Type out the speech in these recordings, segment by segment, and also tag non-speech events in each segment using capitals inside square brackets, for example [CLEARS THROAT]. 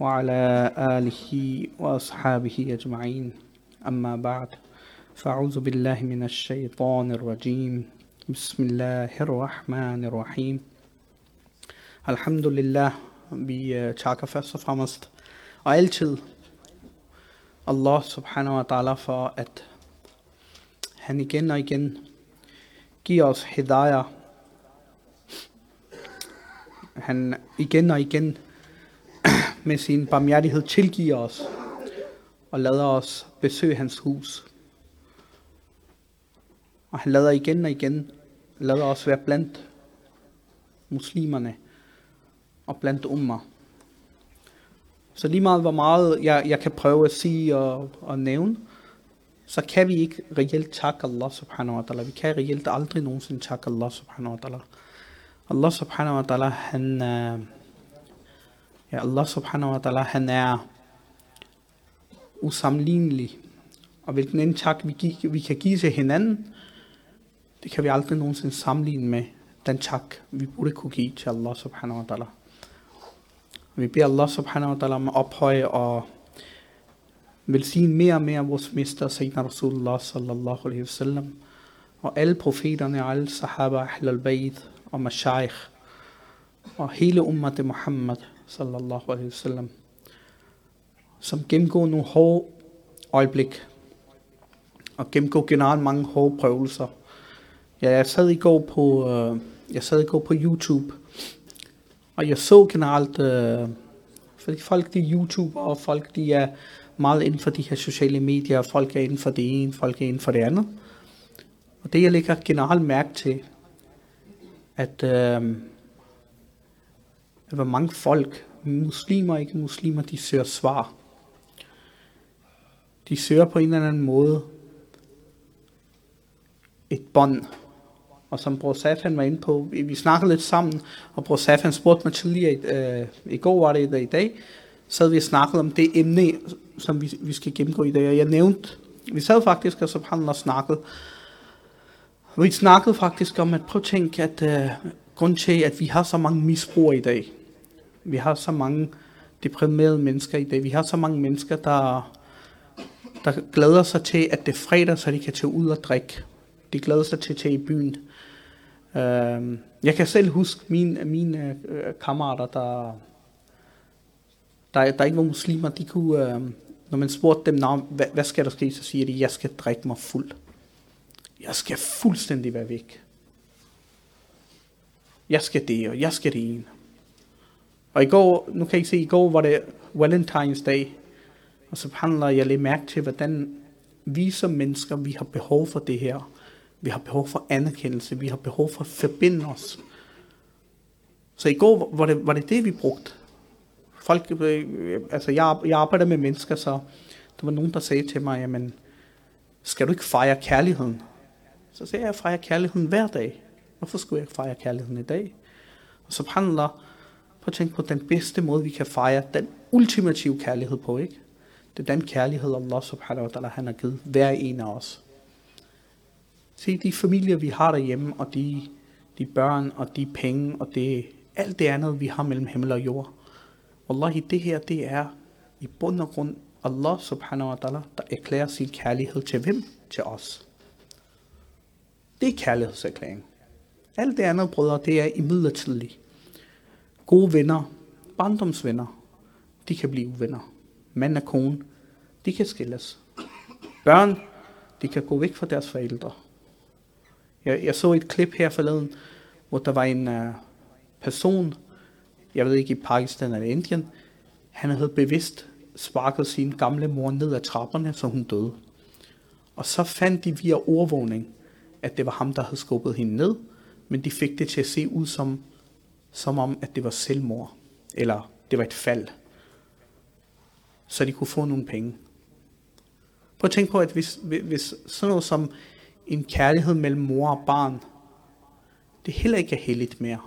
وعلى آله وأصحابه أجمعين. أما بعد فأعوذ بالله من الشيطان الرجيم. بسم الله الرحمن الرحيم. الحمد لله بشاكا فاسف همست أيلتل الله سبحانه وتعالى فأت هني كن كن كياس هدايا هن كن med sin barmhjertighed tilgiver os og lader os besøge hans hus. Og han lader igen og igen lader os være blandt muslimerne og blandt ummer. Så lige meget hvor meget jeg, jeg kan prøve at sige og, og nævne, så kan vi ikke reelt takke Allah subhanahu wa ta'ala. Vi kan reelt aldrig nogensinde takke Allah subhanahu wa ta'ala. Allah subhanahu wa ta'ala, han, uh, ja, Allah subhanahu wa ta'ala, han er usammenlignelig. Og hvilken end tak vi, gi- vi kan give til hinanden, det kan vi aldrig nogensinde sammenligne med den tak, vi burde kunne give til Allah subhanahu wa ta'ala. Vi beder Allah subhanahu wa ta'ala om at ophøje og velsigne mere og mere vores mester, Sayyidina Rasulullah sallallahu alaihi wasallam, og alle profeterne, alle sahaba, ahl al-bayt og mashaykh, og hele ummat Muhammad sallallahu alaihi wasallam, som gennemgår nogle hårde øjeblik, og gennemgår generelt mange hårde prøvelser. Ja, jeg sad i går på, øh, jeg sad i går på YouTube, og jeg så generelt, øh, fordi folk de er YouTuber, og folk de er meget inden for de her sociale medier, folk er inden for det ene, folk er inden for det andet. Og det jeg lægger generelt mærke til, at, øh, at hvor mange folk, muslimer og ikke muslimer, de søger svar. De søger på en eller anden måde et bånd. Og som Bror Safan var inde på, vi snakkede lidt sammen, og Bror Safan spurgte mig tidligere, øh, i går var det eller i dag, så havde vi snakket om det emne, som vi, vi skal gennemgå i dag. Og jeg nævnte, vi sad faktisk og subhanallah snakkede, vi snakkede faktisk om, at prøv at tænke, at øh, grund til, at vi har så mange misbrugere i dag, vi har så mange deprimerede mennesker i dag, vi har så mange mennesker, der, der glæder sig til, at det er fredag, så de kan tage ud og drikke. De glæder sig til at tage i byen. Øh, jeg kan selv huske mine, mine øh, kammerater, der, der, der ikke var muslimer, de kunne, øh, når man spurgte dem, hvad, hvad skal der ske, så siger de, jeg skal drikke mig fuld. Jeg skal fuldstændig være væk. Jeg skal det, og jeg skal det ene. Og i går, nu kan I se, i går var det Valentine's Day, og så handler jeg lidt mærke til, hvordan vi som mennesker, vi har behov for det her. Vi har behov for anerkendelse, vi har behov for at forbinde os. Så i går var det var det, det vi brugte. Folk, øh, altså jeg, jeg arbejder med mennesker, så der var nogen, der sagde til mig, jamen, skal du ikke fejre kærligheden? Så sagde jeg, jeg fejrer kærligheden hver dag. Hvorfor skulle jeg ikke fejre kærligheden i dag? Og så handler på at tænke på den bedste måde, vi kan fejre den ultimative kærlighed på, ikke? Det er den kærlighed, Allah subhanahu wa ta'ala, han har givet hver en af os. Se de familier, vi har derhjemme, og de, de børn, og de penge, og det, alt det andet, vi har mellem himmel og jord. Wallahi, det her, det er i bund og grund Allah subhanahu wa ta'ala, der erklærer sin kærlighed til hvem? Til os. Det er kærlighedserklæring. Alt det andet, brødre, det er imidlertidigt. Gode venner, barndomsvenner, de kan blive uvenner. Mand og kone, de kan skilles. Børn, de kan gå væk fra deres forældre. Jeg, jeg så et klip her forleden, hvor der var en uh, person, jeg ved ikke i Pakistan eller Indien, han havde bevidst sparket sin gamle mor ned ad trapperne, så hun døde. Og så fandt de via overvågning, at det var ham, der havde skubbet hende ned, men de fik det til at se ud som, som om, at det var selvmord, eller det var et fald, så de kunne få nogle penge. Prøv at tænke på, at hvis, hvis sådan noget som en kærlighed mellem mor og barn, det heller ikke er heldigt mere.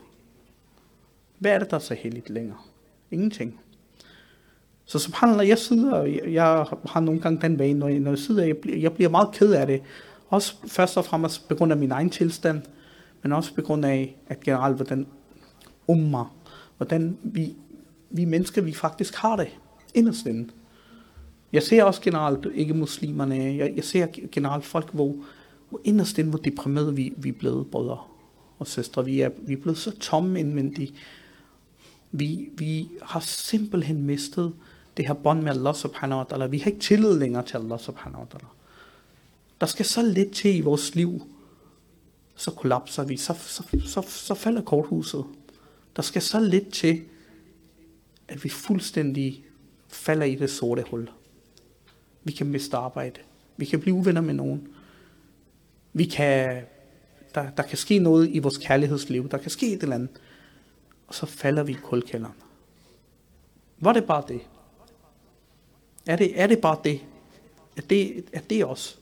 Hvad er det, der er så heldigt længere? Ingenting. Så subhanallah, jeg sidder, jeg, jeg har nogle gange den vane, når jeg, når jeg sidder, jeg bliver, jeg bliver meget ked af det. Også først og fremmest på grund af min egen tilstand, men også på grund af, at generelt, hvordan umma, hvordan vi vi mennesker, vi faktisk har det inderst inde. Jeg ser også generelt, ikke muslimerne, jeg, jeg ser generelt folk, hvor, hvor inderst inde, hvor deprimerede vi, vi er blevet, brødre og søstre. Vi er, vi er blevet så tomme indvendigt. Vi, vi har simpelthen mistet det her bånd med Allah subhanahu wa ta'ala. Vi har ikke tillid længere til Allah subhanahu wa ta'ala. Der skal så lidt til i vores liv, så kollapser vi, så, så, så, så falder korthuset. Der skal så lidt til, at vi fuldstændig falder i det sorte hul. Vi kan miste arbejde. Vi kan blive uvenner med nogen. Vi kan, der, der kan ske noget i vores kærlighedsliv. Der kan ske et eller andet. Og så falder vi i kulkælderen. Var det bare det? Er det, er det bare det? Er det, er det os?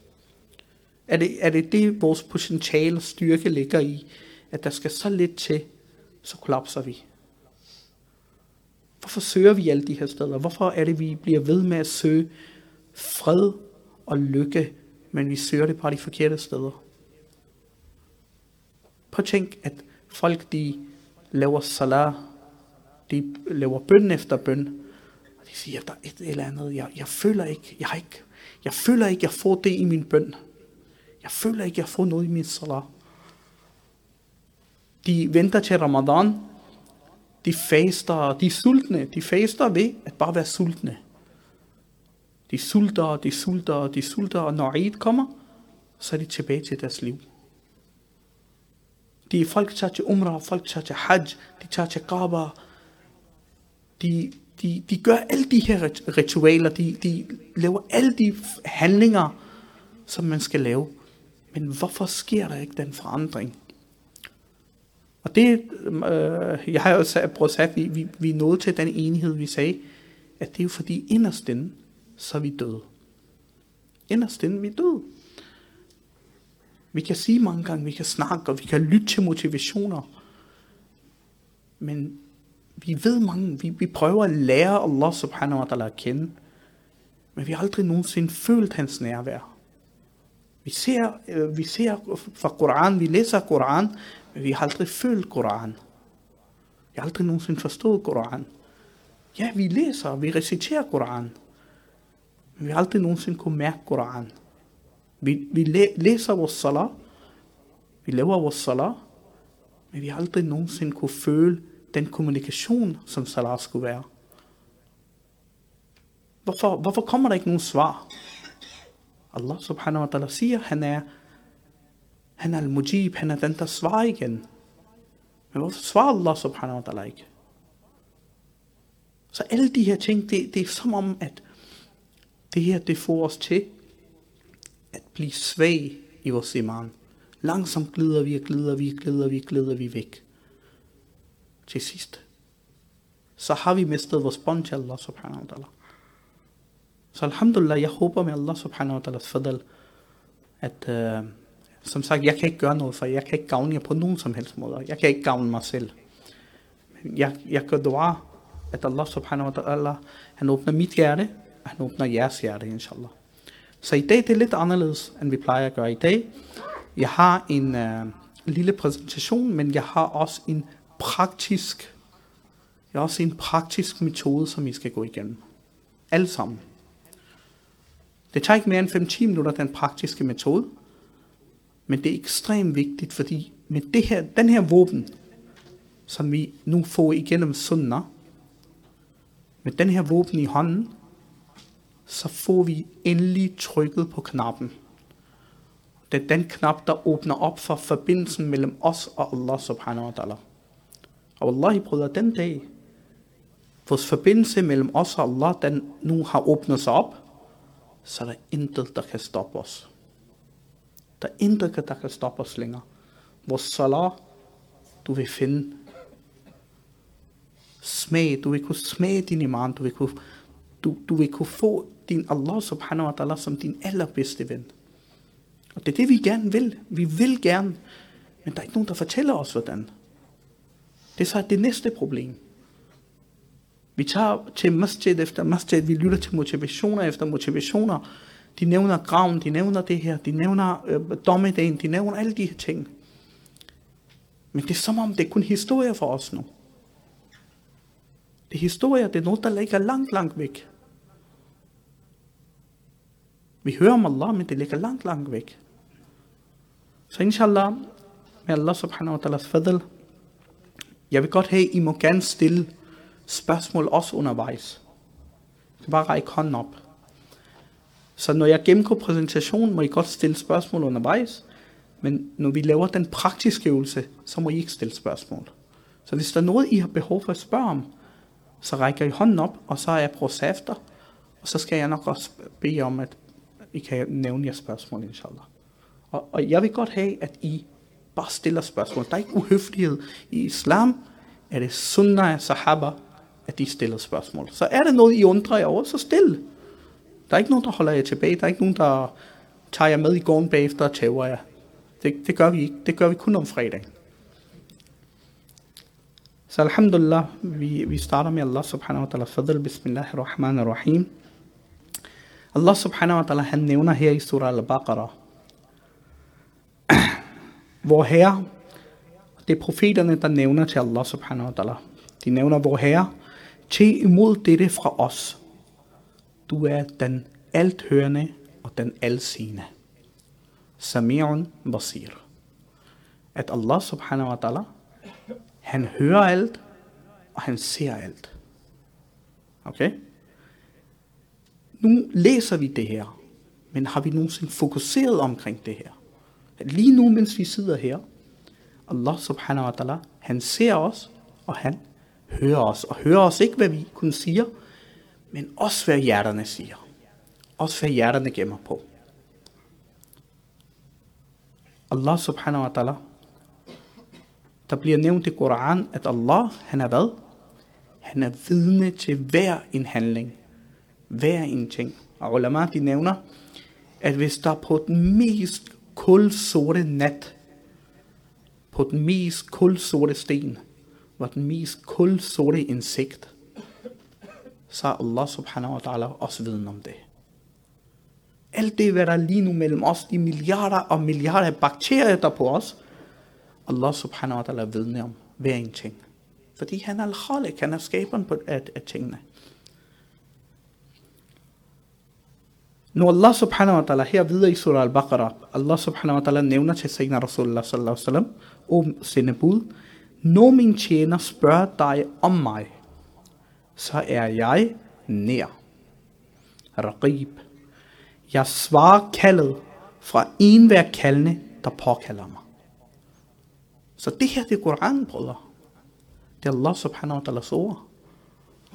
Er det, er det det, vores potentiale og styrke ligger i? At der skal så lidt til, så kollapser vi. Hvorfor søger vi alle de her steder? Hvorfor er det, vi bliver ved med at søge fred og lykke, men vi søger det bare de forkerte steder? Prøv at tænk, at folk de laver salat, de laver bøn efter bøn, og de siger, der er et eller andet, jeg, jeg føler ikke, jeg har ikke, jeg føler ikke, jeg får det i min bøn. Jeg føler ikke, jeg får noget i min salat. De venter til Ramadan, de faster, de er sultne, de faster ved at bare være sultne. De sulter, de sulter, de sulter, og når Eid kommer, så er de tilbage til deres liv. De folk tager til Umrah, folk tager til Hajj, de tager til Kaaba. De, de, de gør alle de her ritualer, de, de laver alle de handlinger, som man skal lave. Men hvorfor sker der ikke den forandring? Og det, øh, jeg har jo sagt, prøvet at sige, vi, vi, vi nåede til den enighed, vi sagde, at det er jo fordi inderst inde, så er vi døde. Inderst inde, vi er døde. Vi kan sige mange gange, vi kan snakke, og vi kan lytte til motivationer. Men vi ved mange, vi, vi prøver at lære Allah subhanahu wa ta'ala at kende, men vi har aldrig nogensinde følt hans nærvær. Vi ser, øh, vi ser fra Koran, vi læser Koran, men vi har aldrig følt Koran. Vi har aldrig nogensinde forstået Koran. Ja, vi læser, vi reciterer Koran, men vi har aldrig nogensinde kunne mærke Koran. Vi, vi læ- læser vores salat, vi laver vores salat, men vi har aldrig nogensinde kunne føle den kommunikation, som salat skulle være. Hvorfor, hvorfor kommer der ikke nogen svar? Allah subhanahu wa ta'ala siger, han er, han er al-mujib, han er den, der svarer igen. Men hvorfor svarer Allah subhanahu wa ta'ala ikke? Så alle de her ting, det, det er som om, at det her, det får os til at blive svag i vores iman. Langsomt glider vi, glider vi, glider vi, glider vi væk. Til sidst, så har vi mistet vores bånd til Allah subhanahu wa ta'ala. Så alhamdulillah, jeg håber med Allah subhanahu wa ta'ala fadal, at uh, som sagt, jeg kan ikke gøre noget for jer. Jeg kan ikke gavne jer på nogen som helst måde. Jeg kan ikke gavne mig selv. Jeg, jeg gør dua, at Allah subhanahu wa ta'ala, han åbner mit hjerte, og han åbner jeres hjerte, inshallah. Så i dag det er lidt anderledes, end vi plejer at gøre i dag. Jeg har en øh, lille præsentation, men jeg har også en praktisk, jeg har også en praktisk metode, som I skal gå igennem. Alle sammen. Det tager ikke mere end 5-10 minutter, den praktiske metode. Men det er ekstremt vigtigt, fordi med det her, den her våben, som vi nu får igennem sunnah, med den her våben i hånden, så får vi endelig trykket på knappen. Det er den knap, der åbner op for forbindelsen mellem os og Allah subhanahu wa ta'ala. Og Allah brødre, den dag, vores forbindelse mellem os og Allah, den nu har åbnet sig op, så er der intet, der kan stoppe os. Der er intet, der kan stoppe os længere. Vores salat, du vil finde smag, du vil kunne smage din iman, du vil kunne, du, du vil kunne få din Allah subhanahu wa ta'ala som din allerbedste ven. Og det er det, vi gerne vil. Vi vil gerne, men der er ikke nogen, der fortæller os, hvordan. Det er så det næste problem. Vi tager til masjid efter masjid, vi lytter til motivationer efter motivationer. De nævner graven, de nævner det her, de nævner øh, dommedagen, de nævner alle de her ting. Men det er som om, det er kun historie for os nu. Det er historie, det er noget, der ligger langt, langt væk. Vi hører om Allah, men det ligger langt, langt væk. Så inshallah, med Allah subhanahu wa ta'ala's fadl, jeg vil godt have, I må gerne stille spørgsmål også undervejs. Så bare række hånden op. Så når jeg gennemgår præsentationen, må I godt stille spørgsmål undervejs. Men når vi laver den praktiske øvelse, så må I ikke stille spørgsmål. Så hvis der er noget, I har behov for at spørge om, så rækker I hånden op, og så er jeg prøvet efter. Og så skal jeg nok også bede om, at I kan nævne jeres spørgsmål, inshallah. Og, og jeg vil godt have, at I bare stiller spørgsmål. Der er ikke uhøflighed. I islam er det sunnah af sahaba, at de stiller spørgsmål. Så er der noget, I undrer jer over, så stil. Der er ikke nogen, der holder jer tilbage. Der er ikke nogen, der tager jer med i gården bagefter og tæver jer. Det, det gør vi ikke. Det gør vi kun om fredag. Så alhamdulillah, vi, vi starter med Allah subhanahu wa ta'ala fadl. Bismillahirrahmanirrahim. Allah subhanahu wa ta'ala, han nævner her i surah al-Baqarah, [CLEARS THROAT] hvor herre, det er profeterne, der nævner til Allah subhanahu wa ta'ala. De nævner, hvor herre, til imod dette fra os. Du er den althørende og den alsigende. Sami'un basir. At Allah subhanahu wa ta'ala, han hører alt, og han ser alt. Okay? Nu læser vi det her, men har vi nogensinde fokuseret omkring det her? Lige nu, mens vi sidder her, Allah subhanahu wa ta'ala, han ser os, og han hører os. Og hører os ikke, hvad vi kun siger, men også hvad hjerterne siger. Også hvad hjerterne gemmer på. Allah subhanahu wa ta'ala, der bliver nævnt i Koran, at Allah, han er hvad? Han er vidne til hver en handling. Hver en ting. Og ulama, de nævner, at hvis der på den mest kulsorte nat, på den mest kulsorte sten, var den mest kulsorte insekt, så er Allah subhanahu wa ta'ala også viden om det. Alt det, hvad der er lige nu mellem os, de milliarder og milliarder af bakterier, der på os, Allah subhanahu wa ta'ala vidne om hver en ting. Fordi han er al-khalik, han er skaberen på, af, af tingene. Når Allah subhanahu wa ta'ala her videre i surah al-Baqarah, Allah subhanahu wa ta'ala nævner til Sayyidina Rasulullah sallallahu alaihi wasallam om sine bud, når min tjener spørger dig om mig, så er jeg nær. Raqib. Jeg svarer kaldet fra enhver kaldende, der påkalder mig. Så det her, det er Koran, brødre. Det er Allah subhanahu wa ta'ala ord.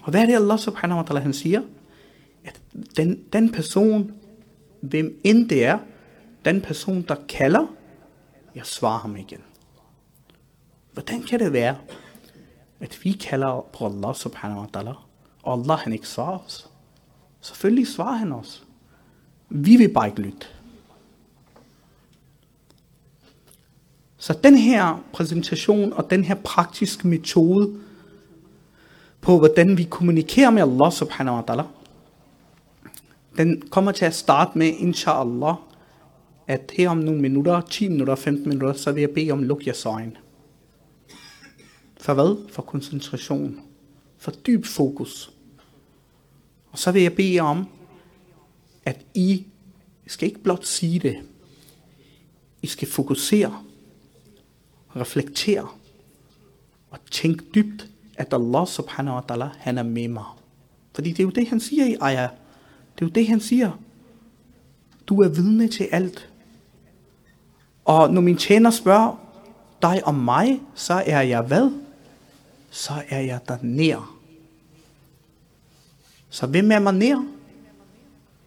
Og hvad er det, Allah subhanahu wa ta'ala han siger? At den, den person, hvem end det er, den person, der kalder, jeg svarer ham igen. Hvordan kan det være, at vi kalder på Allah subhanahu wa ta'ala, og Allah han ikke svarer os? Selvfølgelig svarer han os. Vi vil bare ikke lytte. Så den her præsentation og den her praktiske metode på, hvordan vi kommunikerer med Allah subhanahu wa ta'ala, den kommer til at starte med, inshallah, at her om nogle minutter, 10 minutter, 15 minutter, så vil jeg bede om luk jeres øjne. For hvad? For koncentration. For dyb fokus. Og så vil jeg bede om, at I skal ikke blot sige det. I skal fokusere, reflektere og tænke dybt, at Allah subhanahu wa ta'ala, han er med mig. Fordi det er jo det, han siger i ayah. Det er jo det, han siger. Du er vidne til alt. Og når min tjener spørger dig om mig, så er jeg hvad? Så er jeg der nær. Så hvem er man nær?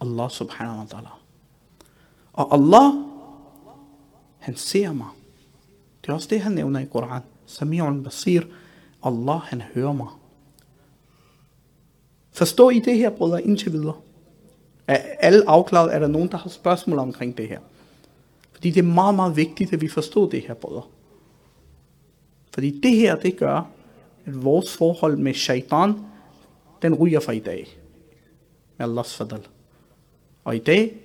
Allah subhanahu wa ta'ala. Og Allah, han ser mig. Det er også det, han nævner i Koran. Sami'un basir. Allah, han hører mig. Forstår I det her, brødre, indtil videre? Er alle afklaret? Er der nogen, der har spørgsmål omkring det her? Fordi det er meget, meget vigtigt, at vi forstår det her, brødre. Fordi det her, det gør, vores forhold med shaitan, den ryger fra i dag. Med Allahs fadal. Og i dag,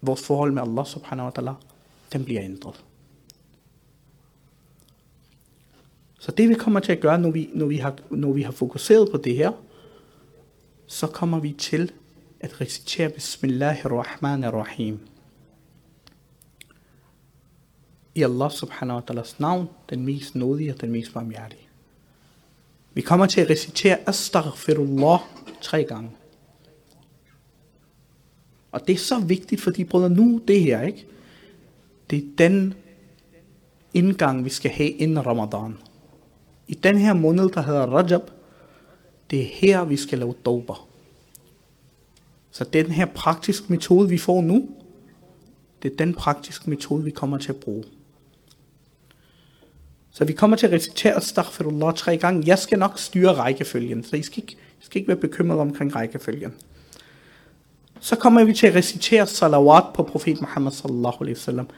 vores forhold med Allah subhanahu wa ta'ala, den bliver ændret. Så det vi kommer til at gøre, når vi, når vi, har, når vi har fokuseret på det her, så kommer vi til at recitere Bismillahirrahmanirrahim. I Allah subhanahu wa ta'alas navn, den mest nådige og den mest barmhjertige. Vi kommer til at recitere Astaghfirullah tre gange. Og det er så vigtigt, fordi brødre, nu det her, ikke? Det er den indgang, vi skal have inden Ramadan. I den her måned, der hedder Rajab, det er her, vi skal lave dober. Så den her praktiske metode, vi får nu, det er den praktiske metode, vi kommer til at bruge. Så vi kommer til at recitere astaghfirullah tre gange. Jeg skal nok styre rækkefølgen, så I skal ikke, I skal ikke være bekymret omkring rækkefølgen. Så kommer vi til at recitere salawat på profet Muhammad sallallahu alaihi wasallam.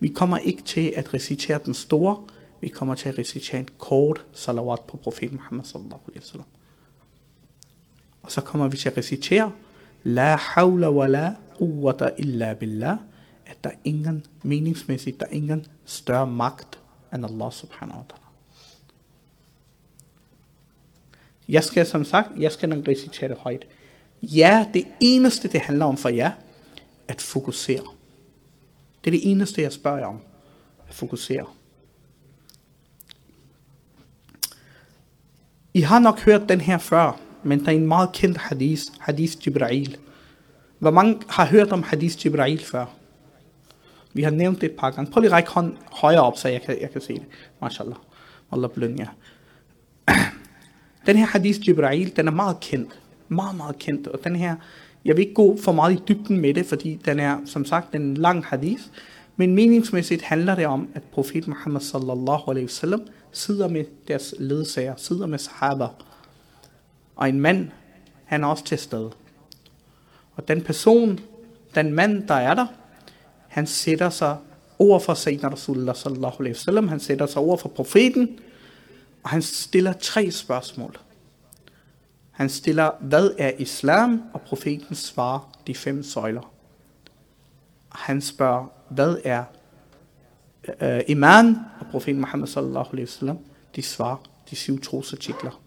Vi kommer ikke til at recitere den store, vi kommer til at recitere en kort salawat på profet Muhammad sallallahu alaihi wasallam. Og så kommer vi til at recitere La hawla wa la quwwata illa billah, at der er ingen meningsmæssigt, der er ingen større magt end Allah subhanahu wa ta'ala. Jeg skal som sagt, jeg skal nok recitere det højt. Ja, det eneste det handler om for jer, at fokusere. Det er det eneste jeg spørger jer om. At fokusere. I har nok hørt den her før, men der er en meget kendt hadith, hadith Jibra'il. Hvor mange har hørt om hadith Jibra'il før? Vi har nævnt det et par gange. Prøv lige at række hånden højere op, så jeg kan, jeg kan se det. Mashallah. Allah bløn jer. [CLEARS THROAT] Den her hadith Jibra'il, den er meget kendt. Meget, meget kendt. Og den her, jeg vil ikke gå for meget i dybden med det, fordi den er, som sagt, en lang hadith. Men meningsmæssigt handler det om, at profet Muhammad sallallahu alaihi wasallam sidder med deres ledsager, sidder med sahaba. Og en mand, han er også til stede. Og den person, den mand, der er der, han sætter sig over for Sayyidina Rasulullah sallallahu alaihi wasallam, han sætter sig over for profeten, og han stiller tre spørgsmål. Han stiller, hvad er islam? Og profeten svarer de fem søjler. Han spørger, hvad er øh, iman? Og profeten Muhammad sallallahu alaihi wasallam, de svarer de syv trosartikler.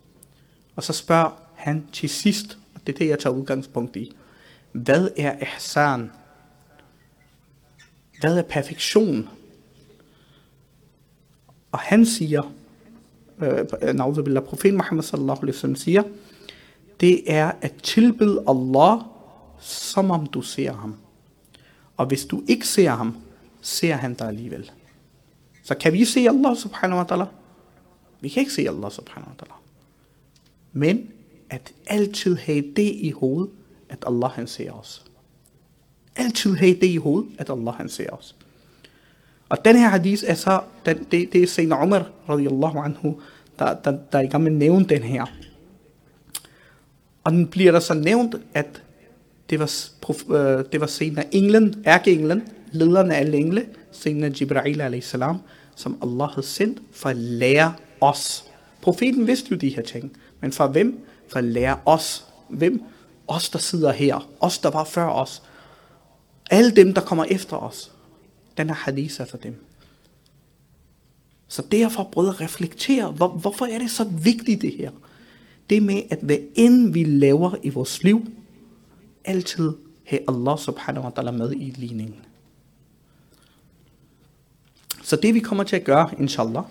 Og så spørger han til sidst, og det er det, jeg tager udgangspunkt i, hvad er ihsan? Hvad er perfektion? Og han siger, øh, profeten Muhammad sallallahu alaihi wasallam siger, det er at tilbede Allah, som om du ser ham. Og hvis du ikke ser ham, ser han dig alligevel. Så kan vi se Allah subhanahu wa ta'ala? Vi kan ikke se Allah subhanahu wa ta'ala. Men at altid have det i hovedet, at Allah han ser os. Altid have det i hovedet, at Allah han ser os. Og den her hadith er så, den, det, det er Sayyidina Umar, radiyallahu anhu, der, der, der er i gang med at nævne den her. Og den bliver der så nævnt, at det var, øh, det var Sayyidina England, ærkeenglen, lederen af alle engle, Sayyidina Jibra'il a.s., som Allah havde sendt for at lære os. Profeten vidste jo de her ting, men for hvem? For at lære os. Hvem? Os, der sidder her. Os, der var før os. Alle dem, der kommer efter os. Den er hadith for dem. Så derfor, brødre, reflektere. Hvor, hvorfor er det så vigtigt det her? Det med, at hvad end vi laver i vores liv, altid have Allah subhanahu wa ta'ala med i ligningen. Så det vi kommer til at gøre, inshallah,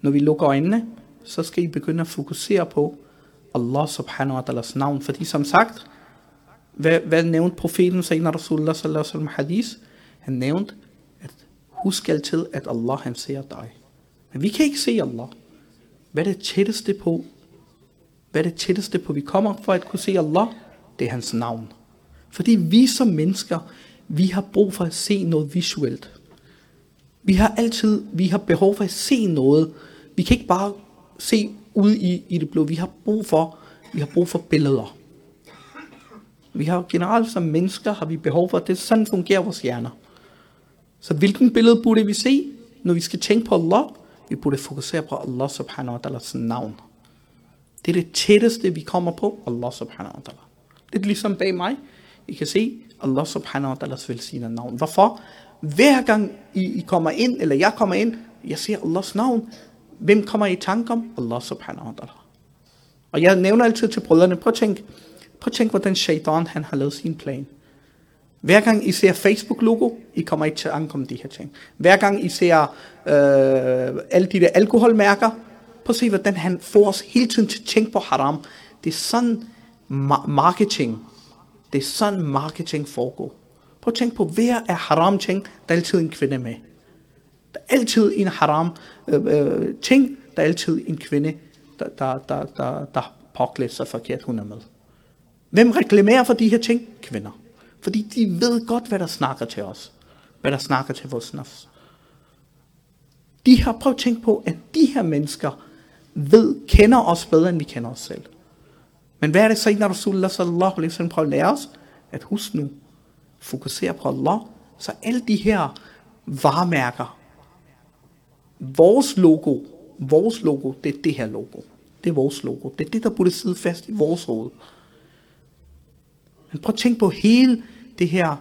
når vi lukker øjnene, så skal I begynde at fokusere på Allah subhanahu wa ta'alas navn. Fordi som sagt, hvad, hvad nævnte profeten Sayyidina Rasulullah sallallahu alaihi wasallam hadith? Han nævnte, at husk altid, at Allah han ser dig. Men vi kan ikke se Allah. Hvad er det tætteste på? Hvad er det tætteste på, vi kommer for at kunne se Allah? Det er hans navn. Fordi vi som mennesker, vi har brug for at se noget visuelt. Vi har altid, vi har behov for at se noget. Vi kan ikke bare se ud i, i det blå. Vi har brug for, vi har brug for billeder. Vi har generelt som mennesker, har vi behov for, at det sådan fungerer vores hjerner. Så hvilken billede burde vi se, når vi skal tænke på Allah? Vi burde fokusere på Allah subhanahu wa ta'ala's navn. Det er det tætteste, vi kommer på Allah subhanahu wa ta'ala. Lidt ligesom bag mig. I kan se Allah subhanahu wa ta'alas velsignede navn. Hvorfor? Hver gang I, I kommer ind, eller jeg kommer ind, jeg ser Allahs navn, Hvem kommer i tanke om? Allah subhanahu wa ta'ala. Og jeg nævner altid til brødrene, prøv at tænk, prøv at tænke, hvordan shaitan han har lavet sin plan. Hver gang I ser Facebook-logo, I kommer ikke til at ankomme de her ting. Hver gang I ser øh, alle de der alkoholmærker, prøv at se, hvordan han får os hele tiden til at tænke på haram. Det er sådan ma- marketing. Det er sådan marketing foregår. Prøv at tænke på, hver er haram ting, der er altid en kvinde med. Der er altid en haram øh, øh, ting, der er altid en kvinde, der, der, der, der, der påklæder sig forkert, hun er med. Hvem reklamerer for de her ting? Kvinder. Fordi de ved godt, hvad der snakker til os. Hvad der snakker til vores nafs. De har prøvet at tænke på, at de her mennesker ved, kender os bedre, end vi kender os selv. Men hvad er det så, når Rasulullah sallallahu alaihi wasallam prøver at lære os? At husk nu, fokusere på Allah, så alle de her varemærker, vores logo, vores logo, det er det her logo. Det er vores logo. Det er det, der burde sidde fast i vores hoved. Men prøv at tænke på hele det her,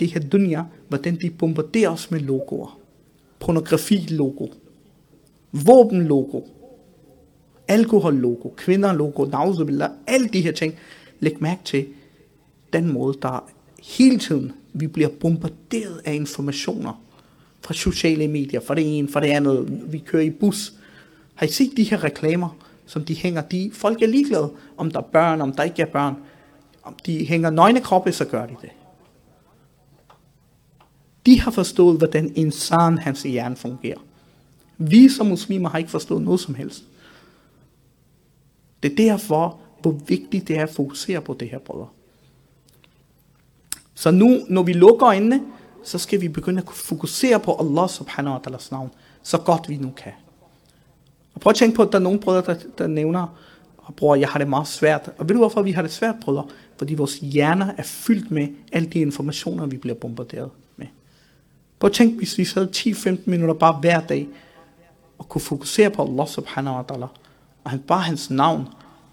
det her dunja, hvordan de bombarderer os med logoer. Pornografi-logo. Våben-logo. Alkohol-logo. Kvinder-logo. Nauzubillah. Alle de her ting. Læg mærke til den måde, der hele tiden vi bliver bombarderet af informationer fra sociale medier, fra det ene, fra det andet. Vi kører i bus. Har I set de her reklamer, som de hænger? De, folk er ligeglade, om der er børn, om der ikke er børn. Om de hænger nøgne kroppe, så gør de det. De har forstået, hvordan insan hans hjerne fungerer. Vi som muslimer har ikke forstået noget som helst. Det er derfor, hvor vigtigt det er at fokusere på det her, brødre. Så nu, når vi lukker øjnene, så skal vi begynde at fokusere på Allah subhanahu wa ta'ala navn, så godt vi nu kan. Og prøv at tænke på, at der er nogle brødre, der, der nævner, og bror, jeg har det meget svært. Og ved du hvorfor vi har det svært, brødre? Fordi vores hjerner er fyldt med alle de informationer, vi bliver bombarderet med. Prøv at tænk, hvis vi sad 10-15 minutter bare hver dag, og kunne fokusere på Allah subhanahu wa ta'ala, og han, bare hans navn.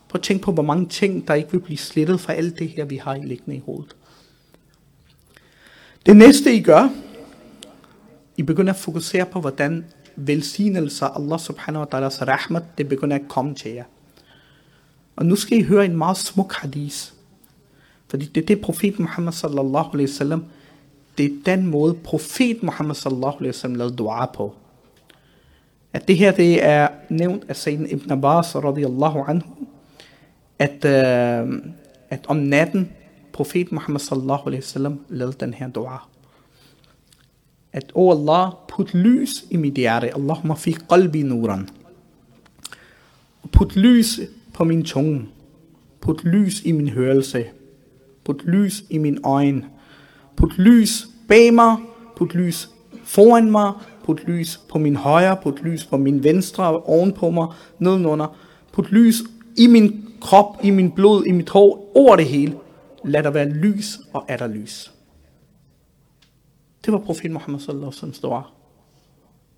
Prøv at tænke på, hvor mange ting, der ikke vil blive slettet fra alt det her, vi har liggende i hovedet. Det næste, I gør, I begynder at fokusere på, hvordan velsignelser Allah subhanahu wa ta'ala's rahmat, det begynder at komme til jer. Og nu skal I høre en meget smuk hadith. Fordi det er det profet Muhammad sallallahu alaihi wasallam, det er den måde profet Muhammad sallallahu alaihi wasallam lavede dua på. At det her det er nævnt af Sayyidina Ibn Abbas radiyallahu anhu, at, øh, at om natten, profet Muhammad sallallahu alaihi wasallam lavede den her dua. At, o oh Allah, put lys i mit hjerte. Allahumma fi qalbi nuran. Put lys på min tunge. Put lys i min hørelse. Put lys i min øjne. Put lys bag mig. Put lys foran mig. Put lys på min højre. Put lys på min venstre. Ovenpå mig. Nedenunder. Put lys i min krop, i min blod, i mit hår. Over det hele. Lad der være lys, og er der lys. Det var profet Muhammad sallallahu alaihi wasallam dua.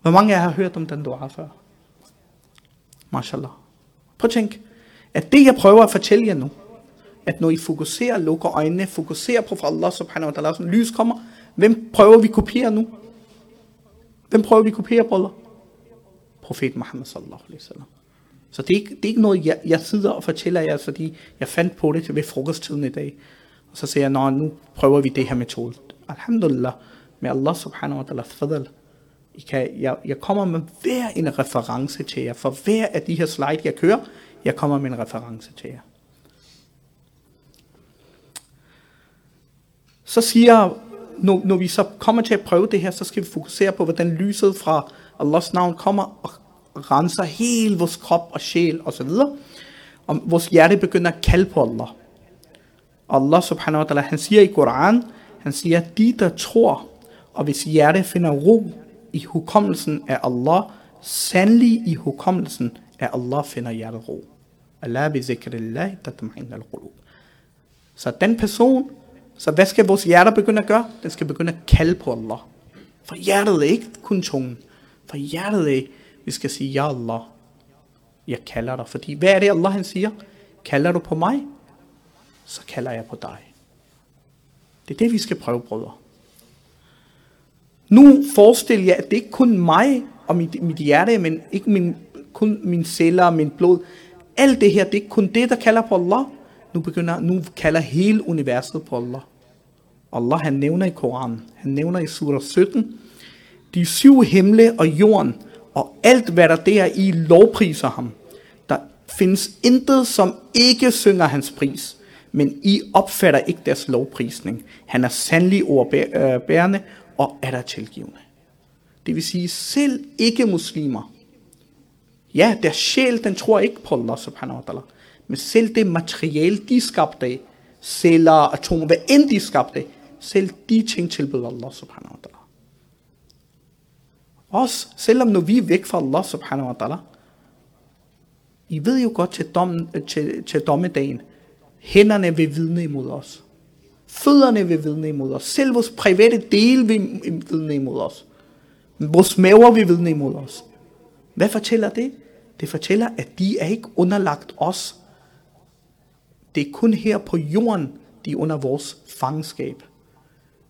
Hvor mange af jer har hørt om den dua før? Mashallah. Prøv at tænk, at det jeg prøver at fortælle jer nu, at når I fokuserer, lukker øjnene, fokuserer på for Allah subhanahu wa ta'ala, lys kommer, hvem prøver vi kopiere nu? Hvem prøver vi kopiere, brødre? Profet Muhammad sallallahu alaihi wasallam. Så det er, ikke, det er ikke noget, jeg, jeg sidder og fortæller jer, fordi jeg fandt på det ved frokosttiden i dag. Og så siger jeg, nå, nu prøver vi det her metode. Alhamdulillah, med Allah subhanahu wa ta'ala fadal. I kan, jeg, jeg kommer med hver en reference til jer. For hver af de her slide, jeg kører, jeg kommer med en reference til jer. Så siger når, når vi så kommer til at prøve det her, så skal vi fokusere på, hvordan lyset fra Allahs navn kommer og renser hele vores krop og sjæl og så. Og vores hjerte begynder at kalde på Allah. Allah subhanahu wa ta'ala, han siger i Koran, han siger, de der tror, og hvis hjerte finder ro i hukommelsen af Allah, sandelig i hukommelsen af Allah finder hjertet ro. Allah bi zikrillah tatma'in al-qulub. Så den person, så hvad skal vores hjerter begynde at gøre? Den skal begynde at kalde på Allah. For hjertet er ikke kun tungen. For hjertet er, vi skal sige, ja Allah, jeg kalder dig. Fordi hvad er det Allah han siger? Kalder du på mig, så kalder jeg på dig. Det er det, vi skal prøve, brødre. Nu forestil jer, at det ikke kun mig, og mit, mit hjerte, men ikke min, kun min celler, min blod. Alt det her, det er ikke kun det, der kalder på Allah. Nu, begynder, nu kalder hele universet på Allah. Allah, han nævner i Koranen, han nævner i surah 17, de syv himle og jorden, og alt hvad der der i lovpriser ham. Der findes intet, som ikke synger hans pris, men I opfatter ikke deres lovprisning. Han er sandelig ordbærende øh, og er der tilgivende. Det vil sige, selv ikke muslimer, ja, deres sjæl, den tror ikke på Allah subhanahu wa ta'ala, men selv det materiale, de skabte af, celler, atomer, hvad end de skabte, selv de ting tilbyder Allah subhanahu wa ta'ala. Også selvom når vi er væk fra Allah subhanahu wa ta'ala, I ved jo godt til, dom, til, til dommedagen, hænderne vil vidne imod os. Fødderne vil vidne imod os. Selv vores private dele vil vidne imod os. Vores maver vil vidne imod os. Hvad fortæller det? Det fortæller, at de er ikke underlagt os. Det er kun her på jorden, de er under vores fangenskab.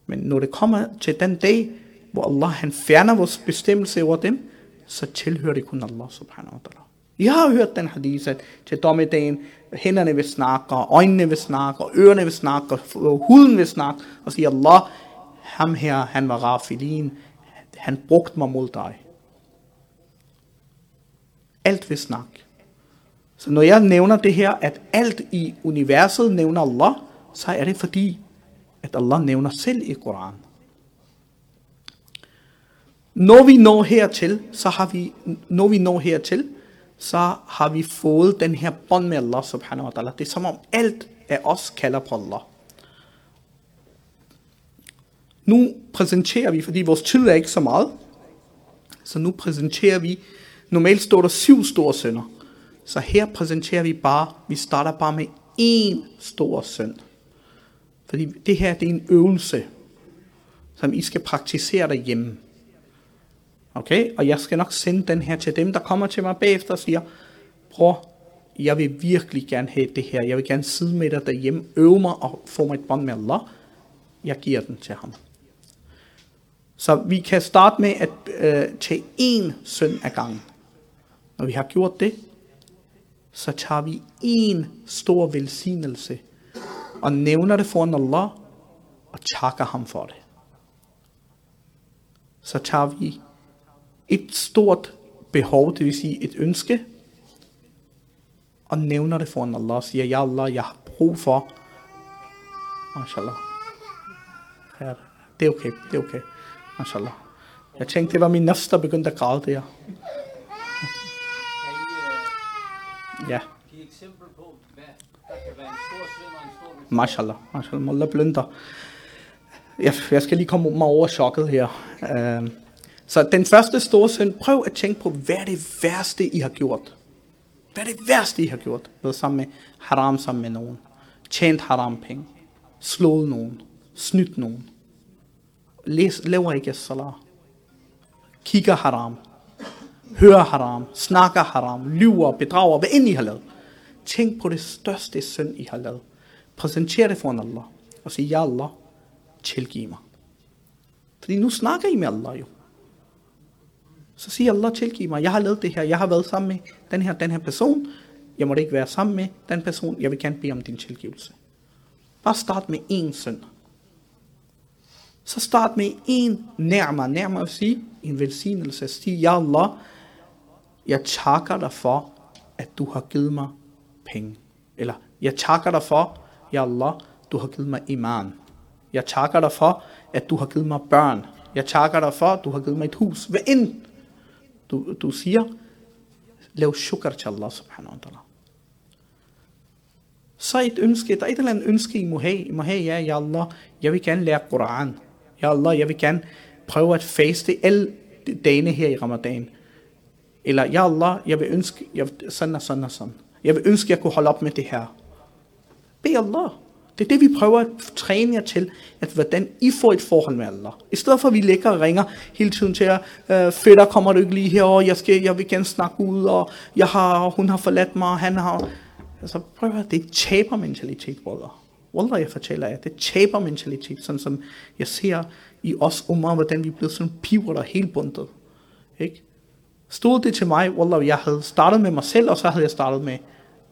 Men når det kommer til den dag, hvor Allah han fjerner vores bestemmelse over dem, så tilhører det kun Allah subhanahu wa ta'ala. I har hørt den hadith, at til dommedagen, hænderne vil snakke, og øjnene vil snakke, og ørerne vil snakke, og huden vil snakke, og sige, Allah, ham her, han var rafilin, han brugte mig mod dig. Alt vil snakke. Så når jeg nævner det her, at alt i universet nævner Allah, så er det fordi, at Allah nævner selv i Koranen. Når vi når hertil, så har vi, når vi når hertil, så har vi fået den her bånd med Allah subhanahu wa ta'ala. Det er som om alt af os kalder på Allah. Nu præsenterer vi, fordi vores tid er ikke så meget, så nu præsenterer vi, normalt står der syv store sønder. Så her præsenterer vi bare, vi starter bare med én stor synd. Fordi det her det er en øvelse, som I skal praktisere derhjemme. Okay? Og jeg skal nok sende den her til dem, der kommer til mig bagefter og siger, bror, jeg vil virkelig gerne have det her. Jeg vil gerne sidde med dig derhjemme, øve mig og få mig et bånd med Allah. Jeg giver den til ham. Så vi kan starte med at øh, tage én søn ad gangen. Når vi har gjort det, så tager vi en stor velsignelse og nævner det foran Allah og takker ham for det. Så tager vi et stort behov, det vil sige et ønske, og nævner det foran Allah og siger, Ja Allah, jeg har brug for, mashallah, det er okay, det er okay, mashallah. Jeg tænkte, det var min nafs, der begyndte at græde der. Ja. Giv eksempel på, hvad der kan være en stor synd og en stor Mashallah, mashallah, Mullah blønder. Jeg, jeg skal lige komme mig over chokket her. Uh, så den første store synd, prøv at tænke på, hvad er det værste, I har gjort? Hvad er det værste, I har gjort? Været sammen med haram sammen med nogen. Tjent haram penge. Slået nogen. Snydt nogen. Læs, laver ikke salat. Kigger haram. Hører haram. Snakker haram. Lyver, bedrager, hvad end I har lavet. Tænk på det største synd, I har lavet. Præsenter det foran Allah. Og sig, ja Allah, tilgiv mig. Fordi nu snakker I med Allah jo. Så siger Allah, tilgiv mig, jeg har lavet det her, jeg har været sammen med den her, den her person, jeg måtte ikke være sammen med den person, jeg vil gerne bede om din tilgivelse. Bare start med én synd. Så start med en nærmere, nærmere at sige, en velsignelse, sige, ja Allah, jeg takker dig for, at du har givet mig penge. Eller, jeg takker dig for, ja Allah, du har givet mig iman. Jeg takker dig for, at du har givet mig børn. Jeg takker dig for, at du har givet mig et hus. Hvad end du, du siger, lav shukr til Allah subhanahu wa ta'ala. Så et ønske, der er et eller andet ønske, I må have. I må have, ja, ja Allah, jeg vil gerne lære Koran. Ja Allah, jeg vil gerne prøve at faste alle dagene her i Ramadan. Eller, ja Allah, jeg vil ønske, jeg, vil, sådan og sådan og sådan. Jeg vil ønske, jeg kunne holde op med det her. Bed Allah. Det er det, vi prøver at træne jer til, at hvordan I får et forhold med Allah. I stedet for, at vi ligger og ringer hele tiden til jer, øh, fætter kommer du ikke lige herover, jeg, skal, jeg vil gerne snakke ud, og jeg har, hun har forladt mig, og han har... Altså prøv at høre, det er tabermentalitet, brødre. Wallah, jeg fortæller jer, det er tabermentalitet, sådan som jeg ser i os umar, hvordan vi er blevet sådan piver, der er helt bundet. Ikke? Stod det til mig, Wallah, jeg havde startet med mig selv, og så havde jeg startet med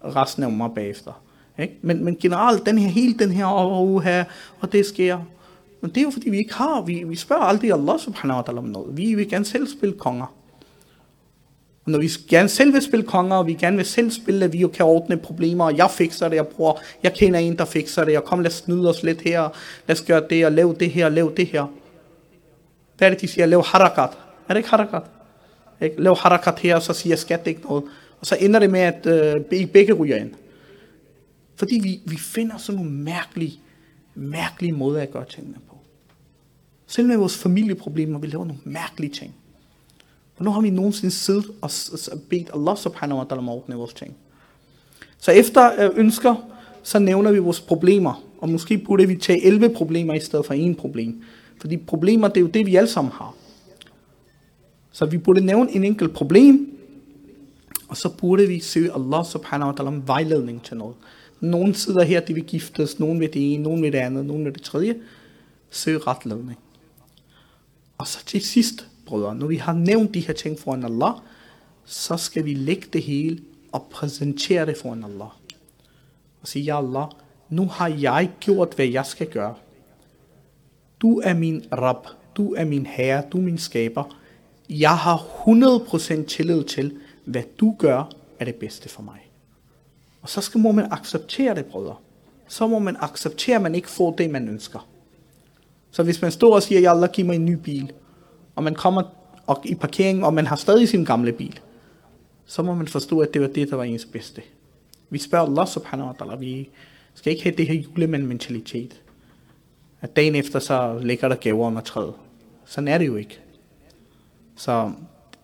resten af mig bagefter. Ikke? Men, men generelt, den her, hele den her, oh, her, og det sker. Men det er jo fordi, vi ikke har, vi, vi spørger aldrig Allah subhanahu wa ta'ala om noget. Vi vil gerne selv spille konger. Og når vi gerne selv vil spille konger, og vi gerne vil selv spille, at vi jo kan ordne problemer, og jeg fikser det, jeg bruger, jeg kender en, der fikser det, og kom, lad os snyde os lidt her, lad os gøre det, og lave det her, lave det her. Hvad er det, de siger? Lav harakat. Er det ikke harakat? Ikke? Lav harakat her, og så siger skat ikke noget. Og så ender det med, at øh, begge ryger ind. Fordi vi, vi finder sådan nogle mærkelige, mærkelige måder at gøre tingene på. Selv med vores familieproblemer, vi laver nogle mærkelige ting. Og nu har vi nogensinde siddet og bedt Allah subhanahu wa ta'ala om at ordne vores ting? Så efter øh, ønsker, så nævner vi vores problemer. Og måske burde vi tage 11 problemer i stedet for én problem. Fordi problemer, det er jo det, vi alle sammen har. Så vi burde nævne en enkelt problem, og så burde vi søge Allah subhanahu wa ta'ala om vejledning til noget. Nogle sidder her, de vil giftes, nogen vil det ene, nogen vil det andet, nogen vil det tredje. Søg retledning. Og så til sidst, brødre, når vi har nævnt de her ting foran Allah, så skal vi lægge det hele og præsentere det foran Allah. Og sige, ja Allah, nu har jeg gjort, hvad jeg skal gøre. Du er min Rab, du er min herre, du er min skaber. Jeg har 100% tillid til, hvad du gør, er det bedste for mig. Og så skal, må man acceptere det, brødre. Så må man acceptere, at man ikke får det, man ønsker. Så hvis man står og siger, ja Allah, giv mig en ny bil, og man kommer og i parkeringen, og man har stadig sin gamle bil, så må man forstå, at det var det, der var ens bedste. Vi spørger Allah subhanahu wa ta'ala, vi skal ikke have det her julemand-mentalitet. At dagen efter, så ligger der gaver under træet. Sådan er det jo ikke. Så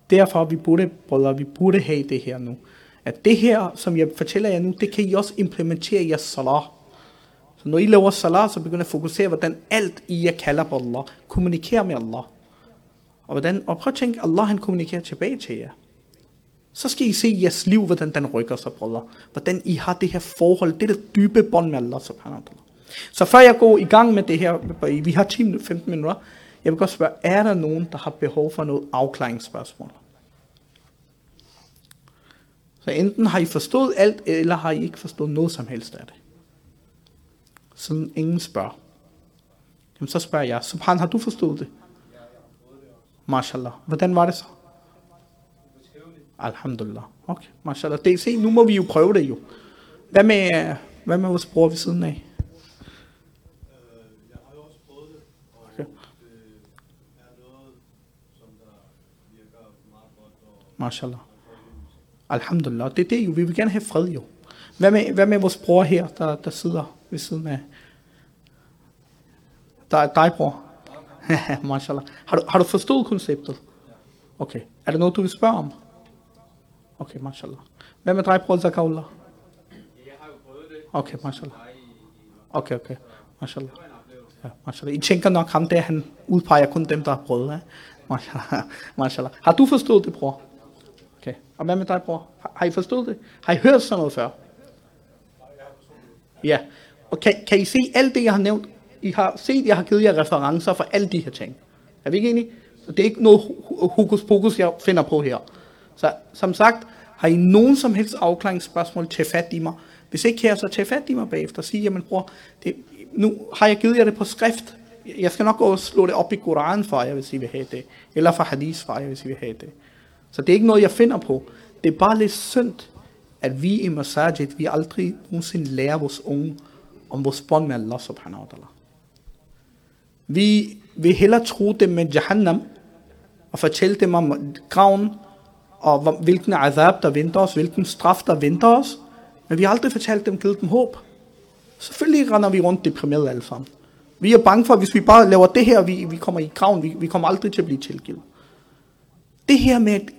derfor vi burde, brødre, vi burde have det her nu. At det her, som jeg fortæller jer nu, det kan I også implementere i jeres salah. Så når I laver salat, så begynder at fokusere, hvordan alt I jer kalder på Allah, kommunikerer med Allah. Og, hvordan, og prøv at tænke, Allah han kommunikerer tilbage til jer. Så skal I se i jeres liv, hvordan den rykker sig, brødre. Hvordan I har det her forhold, det der dybe bånd med Allah subhanahu wa ta'ala. Så før jeg går i gang med det her, vi har 10-15 minutter, jeg vil godt spørge, er der nogen, der har behov for noget afklaringsspørgsmål? Så enten har I forstået alt, eller har I ikke forstået noget som helst af det. Sådan ingen spørger. Jamen så spørger jeg, Subhan, har du forstået det? Mashallah. Hvordan var det så? Alhamdulillah. Okay, mashallah. Det, se, nu må vi jo prøve det jo. Hvad med, hvad med vores bror ved siden af? Mashallah. Alhamdulillah. Det er det jo. Vi vil gerne have fred jo. Hvad med, hvad med vores bror her, der, der sidder ved siden af? Der er dig, bror. [LAUGHS] Mashallah. Har du, har du forstået konceptet? Okay. Er det noget, du vil spørge om? Okay, mashallah. Hvad med dig, bror Zakaullah? Okay, mashallah. Okay, okay. Mashallah. Ja, mashallah. I tænker nok ham der, han udpeger kun dem, der har prøvet. Ja? Mashallah. [LAUGHS] mashallah. Har du forstået det, bror? Okay. Og hvad med dig, bror? Har, har I forstået det? Har I hørt sådan noget før? Ja. Og kan, kan I se alt det, jeg har nævnt? I har set, jeg har givet jer referencer for alle de her ting. Er vi ikke enige? Så det er ikke noget hokus pokus, jeg finder på her. Så som sagt, har I nogen som helst afklaringsspørgsmål til fat i mig? Hvis ikke her, så tag fat i mig bagefter og sige, jamen bror, det, nu har jeg givet jer det på skrift. Jeg skal nok gå og slå det op i Koranen for jer, hvis I vil have det. Eller for hadis for jer, hvis I vil have det. Så det er ikke noget, jeg finder på. Det er bare lidt synd, at vi i Masajid, vi aldrig nogensinde lærer vores unge om vores bånd med Allah subhanahu wa ta'ala. Vi vil hellere tro dem med Jahannam, og fortælle dem om graven, og hvilken azab, der venter os, hvilken straf, der venter os, men vi har aldrig fortalt dem, givet dem håb. Selvfølgelig render vi rundt deprimeret alle sammen. Vi er bange for, at hvis vi bare laver det her, vi, vi kommer i graven, vi, vi kommer aldrig til at blive tilgivet. Det her med at,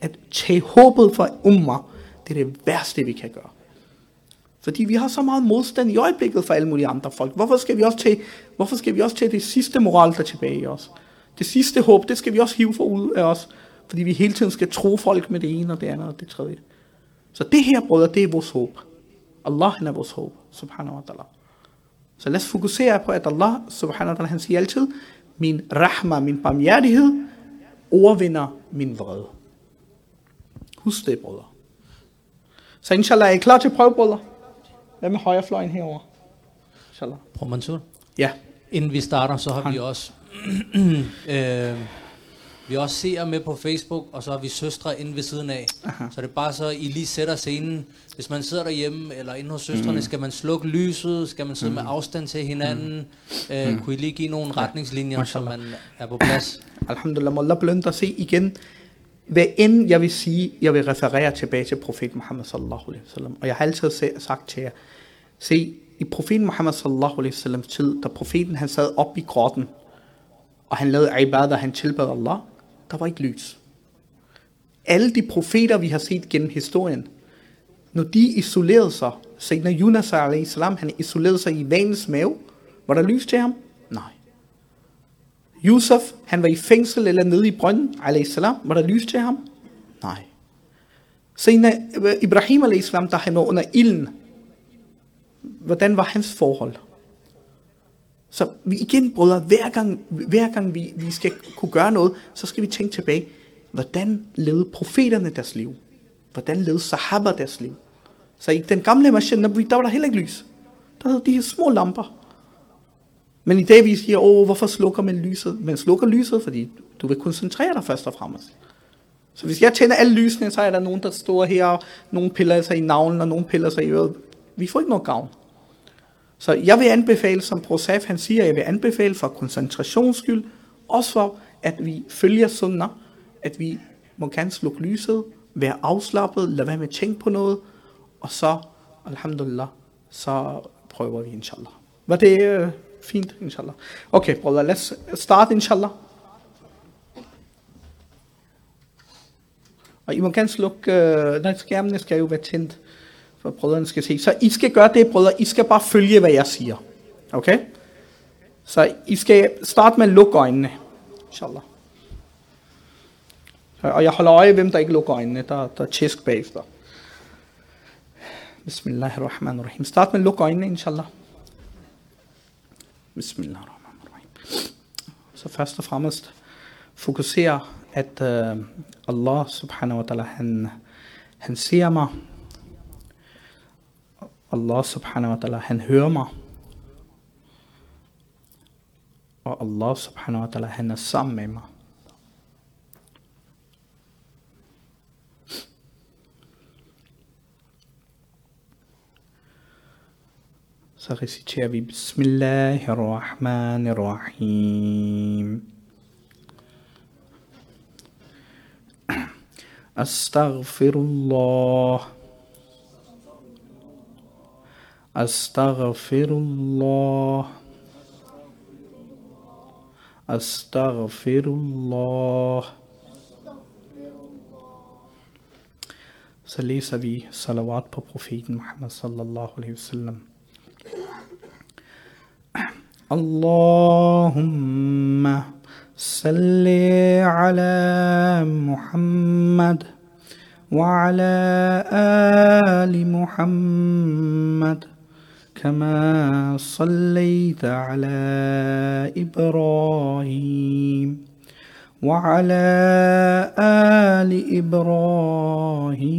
at tage håbet fra umma, det er det værste, vi kan gøre. Fordi vi har så meget modstand i øjeblikket for alle mulige andre folk. Hvorfor skal vi også tage, hvorfor skal vi også tage det sidste moral, der tilbage i os? Det sidste håb, det skal vi også hive for ud af os. Fordi vi hele tiden skal tro folk med det ene og det andet og det tredje. Så det her, brødre, det er vores håb. Allah er vores håb, subhanahu wa ta'ala. Så lad os fokusere på, at Allah, subhanahu wa ta'ala, han siger altid, min rahma, min barmhjertighed, overvinder min vrede. Husk det, brødre. Så inshallah, er I klar til prøve, brødre? Hvad med højrefløjen herover? Inshallah. Bror Mansur, Ja. inden vi starter, så har Han- vi også [CLEARS THROAT] øh, vi har også seere med på Facebook, og så har vi søstre inde ved siden af. Aha. Så det er bare så, I lige sætter scenen. Hvis man sidder derhjemme eller inde hos søstrene, mm. skal man slukke lyset? Skal man sidde mm. med afstand til hinanden? Mm. Øh, kunne I lige give nogle retningslinjer, så Mashallah. man er på plads? Alhamdulillah, må Allah belønne dig. Se igen, hvad end jeg vil sige, jeg vil referere tilbage til profet Muhammad sallallahu alaihi wasallam. Og jeg har altid sagt til jer, se, i profeten Muhammad sallallahu alaihi wasallams tid, da profeten han sad op i grotten, og han lavede ibadah, han tilbad Allah, der var ikke lys. Alle de profeter, vi har set gennem historien, når de isolerede sig, Sayyidina Yunus alaihi salam, han isolerede sig i vanens mave, var der lys til ham? Nej. Yusuf, han var i fængsel eller nede i brønden, salam, var der lys til ham? Nej. Sayyidina Ibrahim salam, da han var under ilden, hvordan var hans forhold? Så vi igen, brødre, hver gang, hver gang vi, vi skal kunne gøre noget, så skal vi tænke tilbage, hvordan levede profeterne deres liv? Hvordan levede sahaba deres liv? Så i den gamle Masjid Nabi, der var der heller ikke lys. Der havde de her små lamper. Men i dag vi siger, åh, hvorfor slukker man lyset? Man slukker lyset, fordi du vil koncentrere dig først og fremmest. Så hvis jeg tænder alle lysene, så er der nogen, der står her, og nogen piller sig i navlen, og nogen piller sig i øret. Vi får ikke noget gavn. Så jeg vil anbefale, som Prosaf han siger, jeg vil anbefale for koncentrations skyld, også for, at vi følger sunnah, at vi må gerne slukke lyset, være afslappet, lade være med at tænke på noget, og så, alhamdulillah, så prøver vi, inshallah. Var det øh, fint, inshallah? Okay, brother, let's start, inshallah. Og I må gerne slukke, øh, nej, skærmene skal jo være tændt, for brødrene skal se. Så I skal gøre det, brødre, I skal bare følge, hvad jeg siger. Okay? Så I skal starte med at lukke øjnene, inshallah. Så- Og jeg holder øje, hvem der ikke lukker øjnene. Der, der er tæsk bagefter. Bismillahirrahmanirrahim. Start med at lukke øjnene, inshallah. Bismillahirrahmanirrahim. Så først og fremmest fokusere, at uh, Allah subhanahu wa ta'ala, han, han ser mig. Allah subhanahu wa ta'ala, han hører mig. Og Allah subhanahu wa ta'ala, han er sammen med mig. Så reciterer vi Bismillahirrahmanirrahim. أستغفر الله أستغفر الله Så læser vi salawat på profeten Muhammad sallallahu alaihi wasallam. Allahumma salli ala Muhammad wa ala ali Muhammad. كما صليت على إبراهيم وعلى آل إبراهيم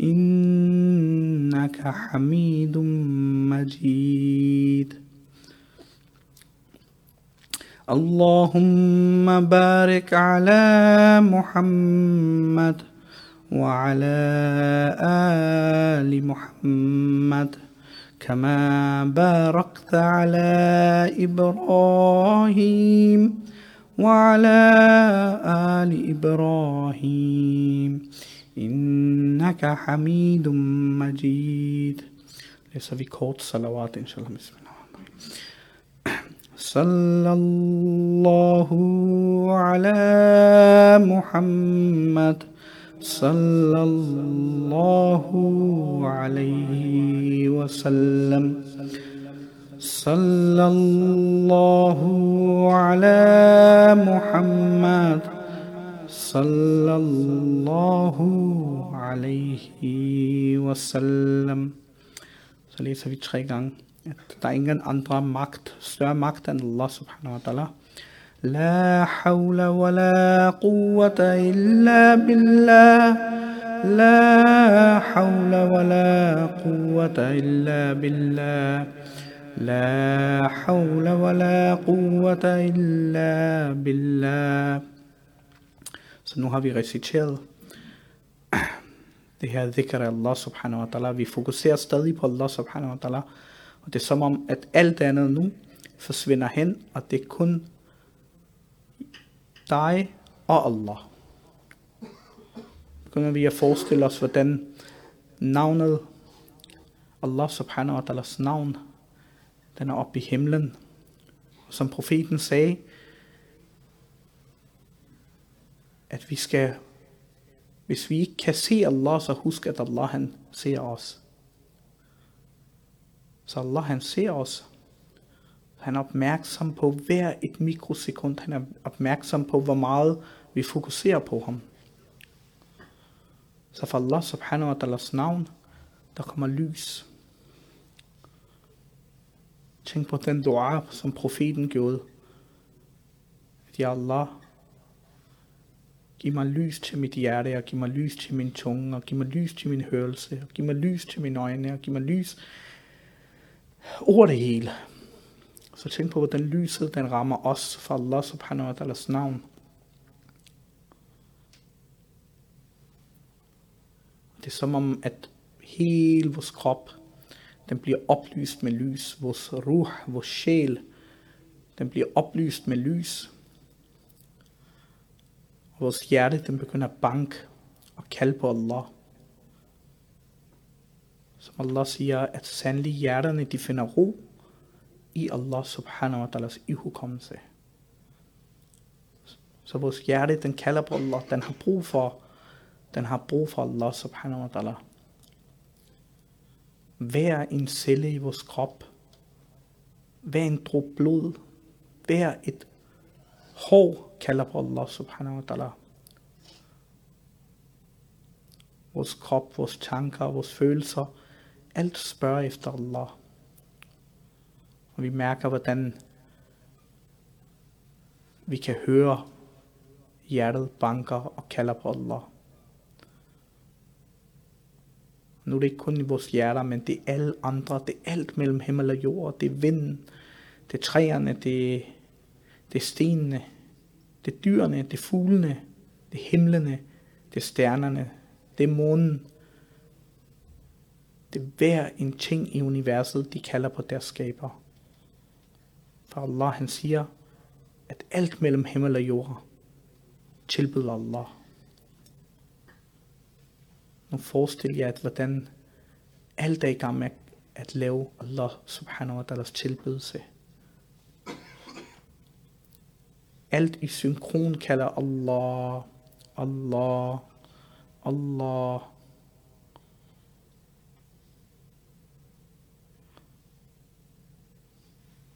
إنك حميد مجيد. اللهم بارك على محمد وعلى آل محمد كما باركت على إبراهيم وعلى آل إبراهيم. إنك حميد مجيد. ليس في كود صلوات إن شاء الله. بسم الله. صلى الله على محمد. صلى الله عليه وسلم صلى الله على محمد صلى الله عليه وسلم Så læser vi tre gange, at der er ingen andre magt, større magt end Allah subhanahu wa ta'ala. لا حول ولا قوة إلا بالله لا حول ولا قوة إلا بالله لا حول ولا قوة إلا بالله Så nu har vi reciteret det her dhikr af Allah subhanahu wa ta'ala. Vi fokuserer stadig på Allah subhanahu wa ta'ala. Og det er som om, at alt andet nu forsvinder hen, og det er kun dig og Allah. Begynder vi at forestille os, hvordan navnet Allah subhanahu wa ta'alas navn, den er oppe i himlen. Som profeten sagde, at vi skal, hvis vi ikke kan se Allah, så husk at Allah han ser os. Så Allah han ser os. Han er opmærksom på hver et mikrosekund. Han er opmærksom på, hvor meget vi fokuserer på ham. Så for Allah subhanahu wa ta'alas navn, der kommer lys. Tænk på den dua, som profeten gjorde. At ja Allah, giv mig lys til mit hjerte, og giv mig lys til min tunge, og giv mig lys til min hørelse, og giv mig lys til mine øjne, og giv mig lys over det hele. Så tænk på, hvordan lyset den rammer os fra Allah subhanahu wa ta'alas navn. Det er som om, at hele vores krop, den bliver oplyst med lys. Vores ruh, vores sjæl, den bliver oplyst med lys. Og vores hjerte, den begynder at banke og kalde på Allah. Som Allah siger, at sandelig hjerterne, de finder ro i Allah subhanahu wa ta'alas ihukommelse. Så vores hjerte, den kalder på Allah, den har brug for, den har brug for Allah subhanahu wa ta'ala. Hver en celle i vores krop, hver en drop blod, hver et hår kalder på Allah subhanahu wa ta'ala. Vores krop, vores tanker, vores følelser, alt spørger efter Allah. Og vi mærker, hvordan vi kan høre hjertet banker og kalder på Allah. Nu er det ikke kun i vores hjerter, men det er alle andre. Det er alt mellem himmel og jord. Det er vinden, det er træerne, det er, det er stenene, det er dyrene, det er fuglene, det er himlene, det er stjernerne, det er månen. Det er hver en ting i universet, de kalder på deres skaber. For Allah han siger, at alt mellem himmel og jord tilbyder Allah. Nu forestil jer, at hvordan alt er i gang med at lave Allah subhanahu wa ta'alas tilbydelse. Alt i synkron kalder Allah, Allah, Allah.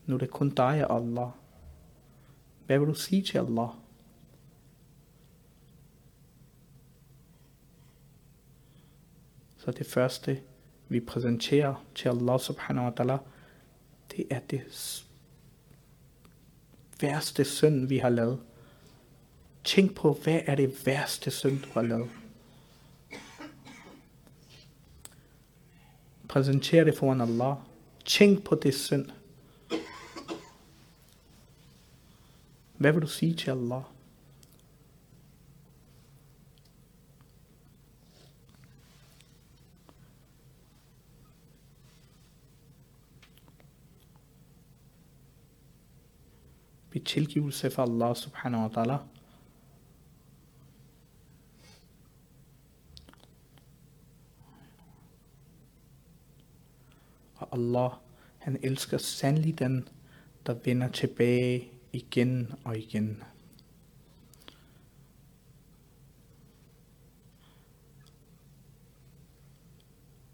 Nu er det kun dig og Allah. Hvad vil du sige til Allah? Så det første, vi præsenterer til Allah subhanahu wa ta'ala, det er det værste synd, vi har lavet. Tænk på, hvad er det værste synd, du har lavet. Præsenter det foran Allah. Tænk på det synd. Hvad vil du sige til Allah? Bid tilgivelse for Allah subhanahu wa ta'ala. Og Allah, han elsker sandelig den, der vender tilbage igen og igen.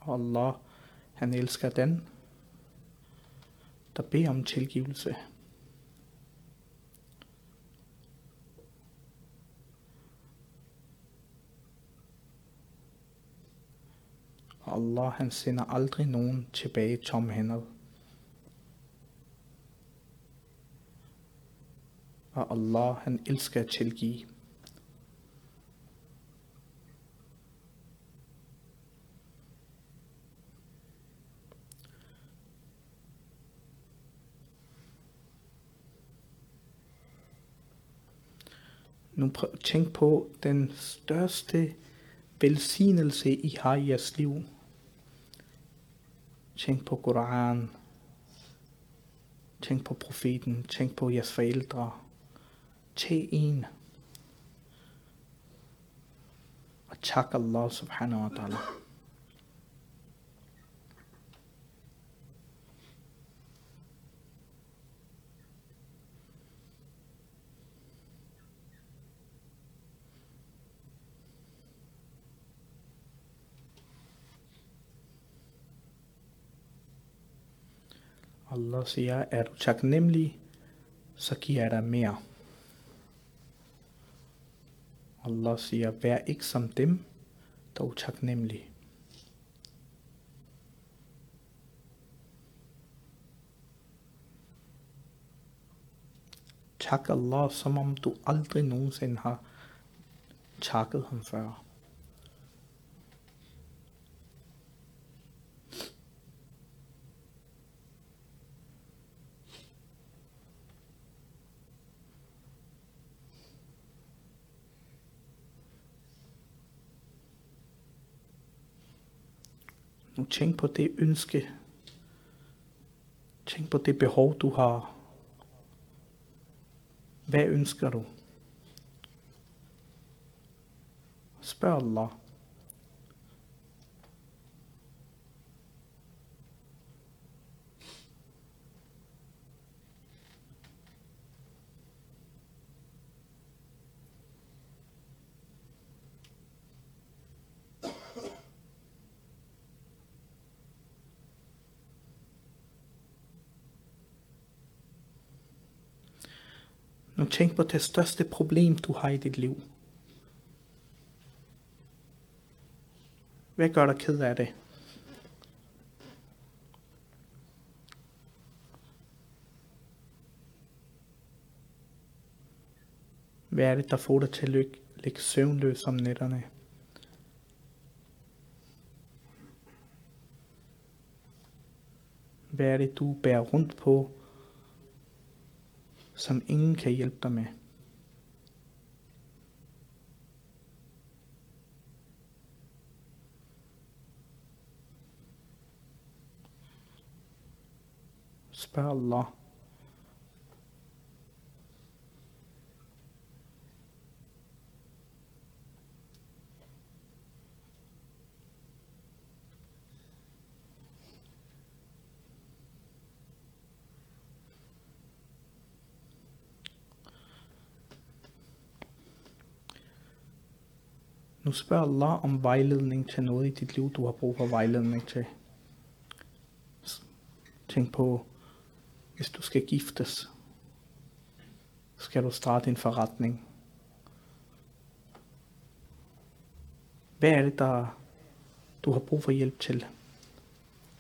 Og Allah, han elsker den, der beder om tilgivelse. Allah, han sender aldrig nogen tilbage tomhændet. Og Allah, han elsker at tilgive. Nu prøv, tænk på den største velsignelse, I har i jeres liv. Tænk på Koranen. Tænk på profeten. Tænk på jeres forældre til en. Og tak Allah subhanahu wa ta'ala. Allah siger, er du taknemmelig, så giver jeg dig mere. Allah siger, vær ikke som dem, dog taknemmelig. Tak Allah, som om du aldrig nogensinde har takket ham før. Nu tænk på det ønske. Tænk på det behov, du har. Hvad ønsker du? Spørg Allah. Men tænk på det største problem, du har i dit liv. Hvad gør dig ked af det? Hvad er det, der får dig til at ligge, ligge søvnløs om nætterne? Hvad er det, du bærer rundt på, som ingen kan hjælpe dig med. Spørg Allah. Nu spørger Allah om vejledning til noget i dit liv, du har brug for vejledning til. Tænk på, hvis du skal giftes, skal du starte en forretning. Hvad er det, der du har brug for hjælp til?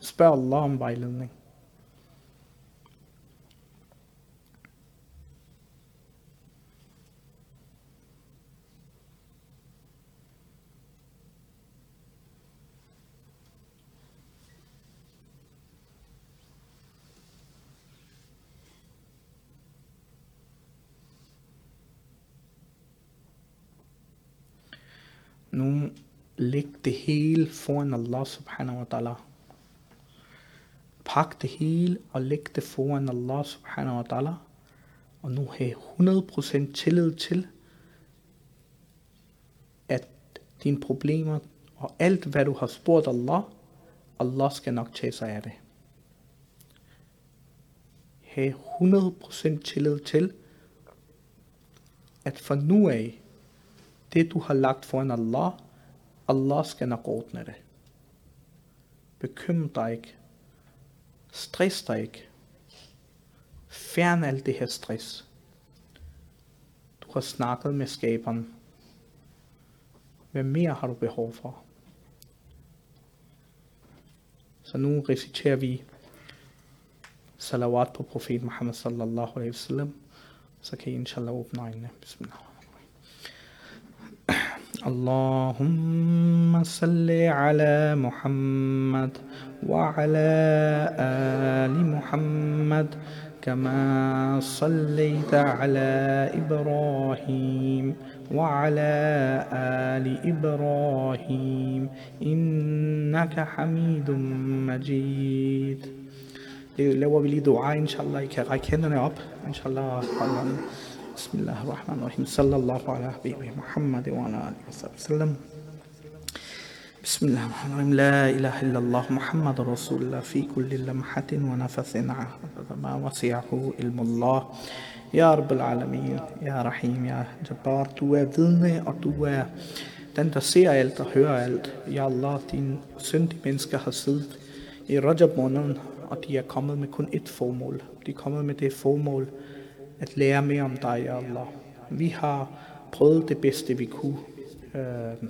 Spørg Allah om vejledning. Nu læg det hele foran Allah subhanahu wa ta'ala. Pak det hele og læg det foran Allah subhanahu wa ta'ala. Og nu have 100% tillid til, at dine problemer og alt hvad du har spurgt Allah, Allah skal nok tage sig af det. Have 100% tillid til, at fra nu af, det du har lagt foran Allah, Allah skal nok ordne det. Bekymr dig ikke. Stress dig ikke. Fjern alt det her stress. Du har snakket med skaberen. Hvad mere har du behov for? Så nu reciterer vi salawat på profet Muhammad sallallahu alaihi wasallam. Så kan I inshallah åbne øjnene. Bismillah. اللهم صل على محمد وعلى آل محمد كما صليت على إبراهيم وعلى آل إبراهيم إنك حميد مجيد Det laver vi lige dua, inshallah. I kan række hænderne op. Inshallah. بسم الله الرحمن الرحيم صلى الله على حبيبه محمد وعلى آله وصحبه وسلم بسم الله الرحمن الرحيم لا إله إلا الله محمد رسول الله في كل لمحة ونفس عهد ما وسعه علم الله يا رب العالمين يا رحيم يا جبار du er vidne og er den der ser alt og hører alt. Ja Allah din syndige mennesker har siddet i Rajab måneden og de er kommet med kun et formål. De er kommet med det formål at lære mere om dig, ja Allah. Vi har prøvet det bedste, vi kunne. Øh,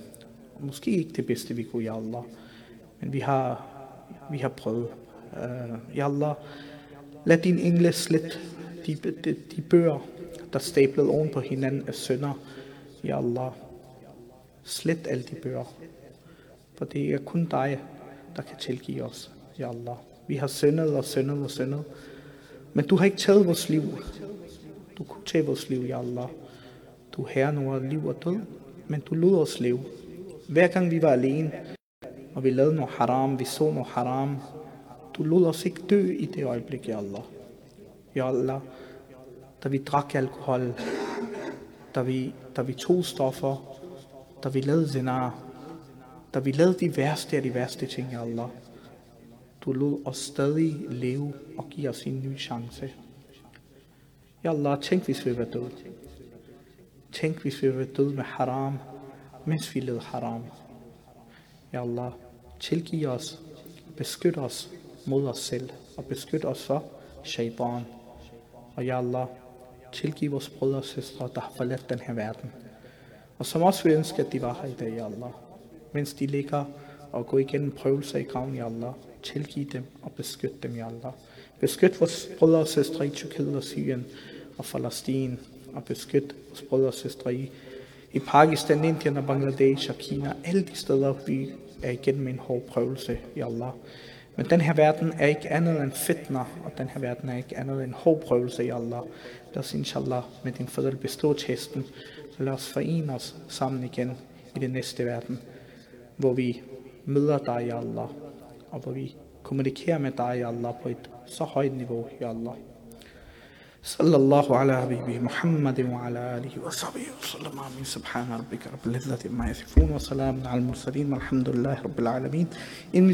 måske ikke det bedste, vi kunne, ja Allah. Men vi har, vi har prøvet. Øh, ja Allah, lad din engle slet de, de, de bøger, der stablet oven på hinanden af sønder. Ja Allah, slet alle de bøger. For det er kun dig, der kan tilgive os. Ja Allah. Vi har syndet og syndet og syndet. Men du har ikke taget vores liv. Du kunne tage vores liv, ja Allah. Du er herren over liv og død, men du lod os leve. Hver gang vi var alene, og vi lavede noget haram, vi så noget haram, du lod os ikke dø i det øjeblik, ja Allah. Ja Allah, da vi drak alkohol, da vi, da vi tog stoffer, da vi lavede zinar, da vi lavede de værste af de værste ting, ja Allah. Du lod os stadig leve og give os en ny chance. Ja Allah, tænk hvis vi var døde. Tænk hvis vi var døde med haram, mens vi led haram. Ja Allah, tilgiv os, beskyt os mod os selv, og beskyt os for shaitan. Og ja Allah, tilgiv vores brødre og søstre, der har forladt den her verden. Og som også vi ønsker, at de var her i dag, ja Allah. Mens de ligger og går igennem prøvelser i graven, ja Allah. Tilgiv dem og beskyt dem, ja Allah. Beskyt vores brødre og søstre i Tyrkiet og Syrien og Palæstina og beskytte vores brødre og søstre i, i Pakistan, Indien og Bangladesh og Kina. Alle de steder, vi er igennem en hård prøvelse i Allah. Men den her verden er ikke andet end fitna, og den her verden er ikke andet end hård prøvelse i Allah. Lad os inshallah med din fadel bestå testen, så lad os forene os sammen igen i den næste verden, hvor vi møder dig i Allah, og hvor vi kommunikerer med dig i Allah på et så højt niveau i Allah. صلى الله على حبيبه محمد وعلى آله وصحبه وسلم. آمين. سبحان ربك رب العزة عما يصفون وسلام على المرسلين والحمد لله رب العالمين.